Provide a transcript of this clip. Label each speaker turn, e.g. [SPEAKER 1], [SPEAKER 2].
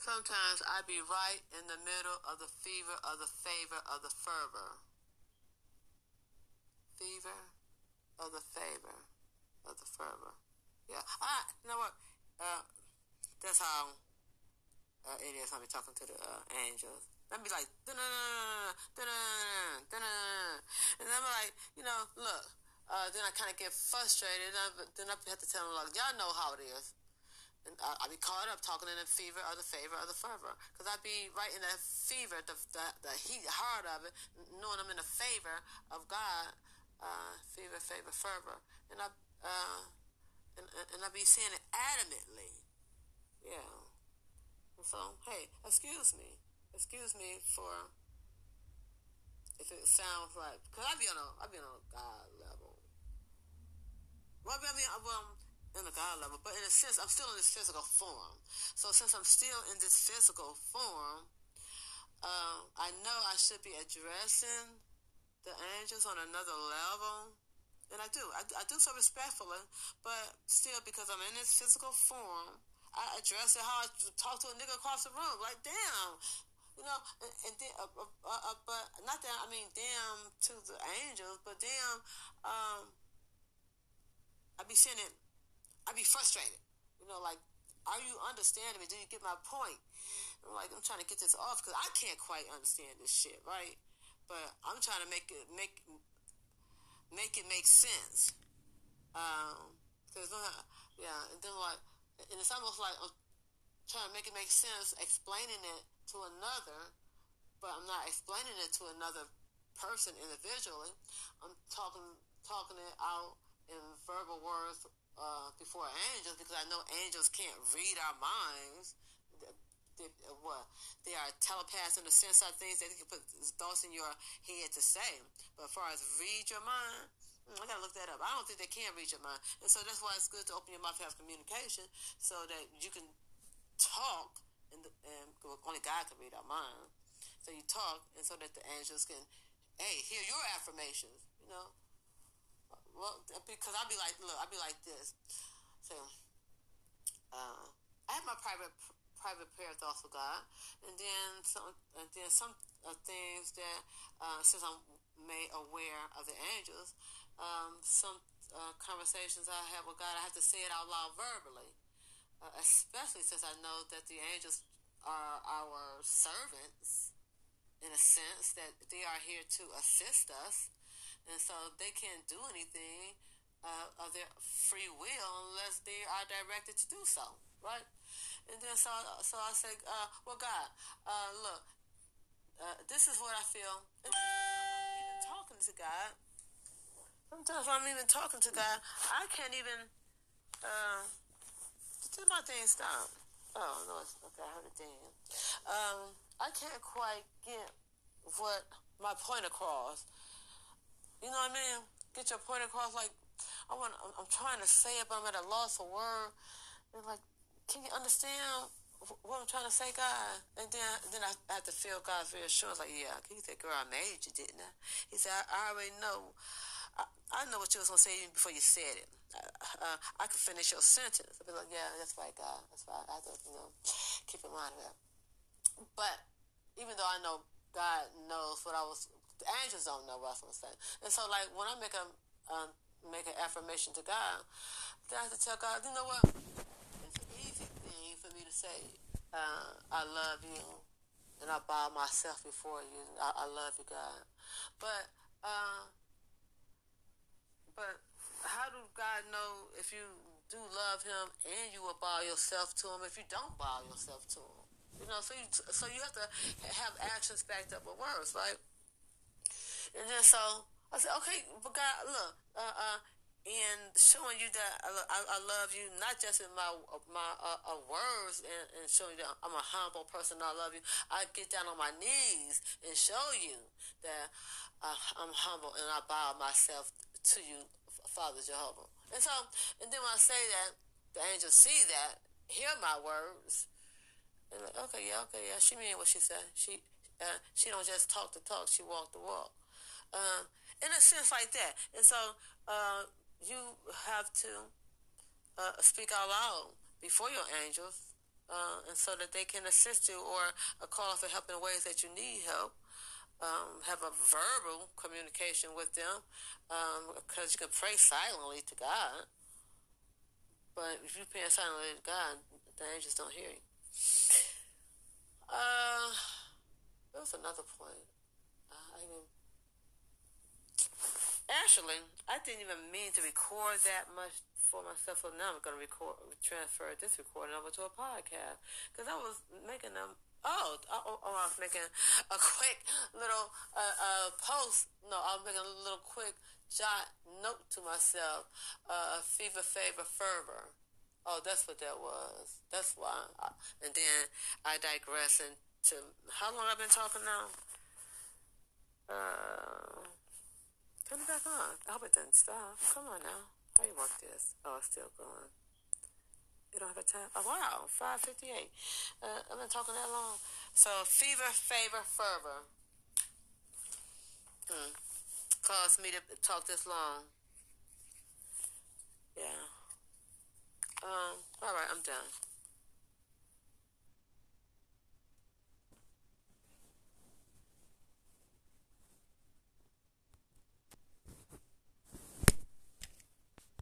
[SPEAKER 1] Sometimes I be right in the middle of the fever of the favor of the fervor. Fever of the favor of the fervor. Yeah. I, you know what? Uh, that's how uh, it is. I'll be talking to the uh, angels. I'll be like, and I'm like, you know, look. Uh, then I kind of get frustrated. I, then I have to tell them, like, y'all know how it is. And I, I be caught up talking in the fever of the favor of the fervor. Because I'd be right in the fever, the, the, the heat, heart of it, knowing I'm in the favor of God. Uh, fever, favor, fervor. And I, uh, and, and I be saying it adamantly. Yeah. And so, hey, excuse me. Excuse me for if it sounds like, because I be on a, I be on a God level. Well, I mean, well, in the God level, but in a sense, I'm still in this physical form. So since I'm still in this physical form, uh, I know I should be addressing the angels on another level. And I do. I, I do so respectfully, but still, because I'm in this physical form, I address it how I talk to a nigga across the room. Like, damn, you know, and, and then, uh, uh, uh, but not that I mean, damn to the angels, but damn, um, I be saying it, I be frustrated. You know, like, are you understanding me? Do you get my point? I'm like, I'm trying to get this off because I can't quite understand this shit, right? But I'm trying to make it make make it make sense. Um, cause yeah, and then like, and it's almost like I'm trying to make it make sense, explaining it to another, but I'm not explaining it to another person individually. I'm talking talking it out in verbal words uh, before angels because I know angels can't read our minds. They, they, what they are telepaths in the sense of things that they can put thoughts in your head to say. But as far as read your mind, hmm, I gotta look that up. I don't think they can read your mind, and so that's why it's good to open your mouth to have communication, so that you can talk, and, and only God can read our mind. So you talk, and so that the angels can, hey, hear your affirmations. You know, well, because I'll be like, look, I'll be like this. So, uh, I have my private private prayer thoughts with God, and then some, and then some uh, things that uh, since I'm made aware of the angels, um, some uh, conversations I have with God, I have to say it out loud verbally, uh, especially since I know that the angels are our servants in a sense that they are here to assist us and so they can't do anything uh, of their free will unless they are directed to do so, right? And then so so I said, uh, well, God, uh, look, uh, this is what I feel. And I'm even talking to God. Sometimes I'm even talking to God, I can't even. Uh, did my thing stop? Oh no, it's okay. I heard it ding. Um, I can't quite get what my point across you know what I mean? Get your point across. Like, I want. I'm, trying to say it, but I'm at a loss for word. And like, can you understand what I'm trying to say, God? And then, then I have to feel God's reassurance. Like, yeah, he said, "Girl, I made you, didn't I?" He said, "I, I already know. I, I know what you was gonna say even before you said it. Uh, I could finish your sentence." I'd be like, "Yeah, that's right, God. That's right. I have to, you know, keep in mind of that." But even though I know God knows what I was the angels don't know what I'm saying. And so, like, when I make a um, make an affirmation to God, then I have to tell God, you know what? It's an easy thing for me to say, uh, I love you, and I bow myself before you. I, I love you, God. But, uh, but how do God know if you do love Him and you will bow yourself to Him if you don't bow yourself to Him? You know, so you so you have to have actions backed up with words, right? And then so I said, okay, but God, look, uh, uh, and showing you that I, I, I, love you, not just in my my uh, uh, words, and, and showing you that I'm a humble person. I love you. I get down on my knees and show you that uh, I'm humble and I bow myself to you, Father Jehovah. And so, and then when I say that, the angels see that, hear my words, and like, okay, yeah, okay, yeah, she mean what she said. She uh, she don't just talk the talk, she walk the walk uh, in a sense like that. And so uh, you have to uh, speak out loud before your angels uh, and so that they can assist you or call for help in ways that you need help. Um, have a verbal communication with them because um, you can pray silently to God. But if you pray silently to God, the angels don't hear you. Uh, there was another point. Uh, I even, actually, I didn't even mean to record that much for myself. So now I'm going to record, transfer this recording over to a podcast because I was making them. Oh, oh, oh, I was making a quick little uh, uh, post. No, I was making a little quick jot note to myself. Uh, fever, favor, fervor. Oh, that's what that was. That's why. I, and then I digress into how long I've been talking now. Uh, turn it back on. It doesn't stop. Come on now. How you work this? Oh, it's still going. You don't have a time? Oh, wow. 558. Uh, I've been talking that long. So, fever, favor, fervor. Hmm. Caused me to talk this long. Yeah. Um, all right, I'm done.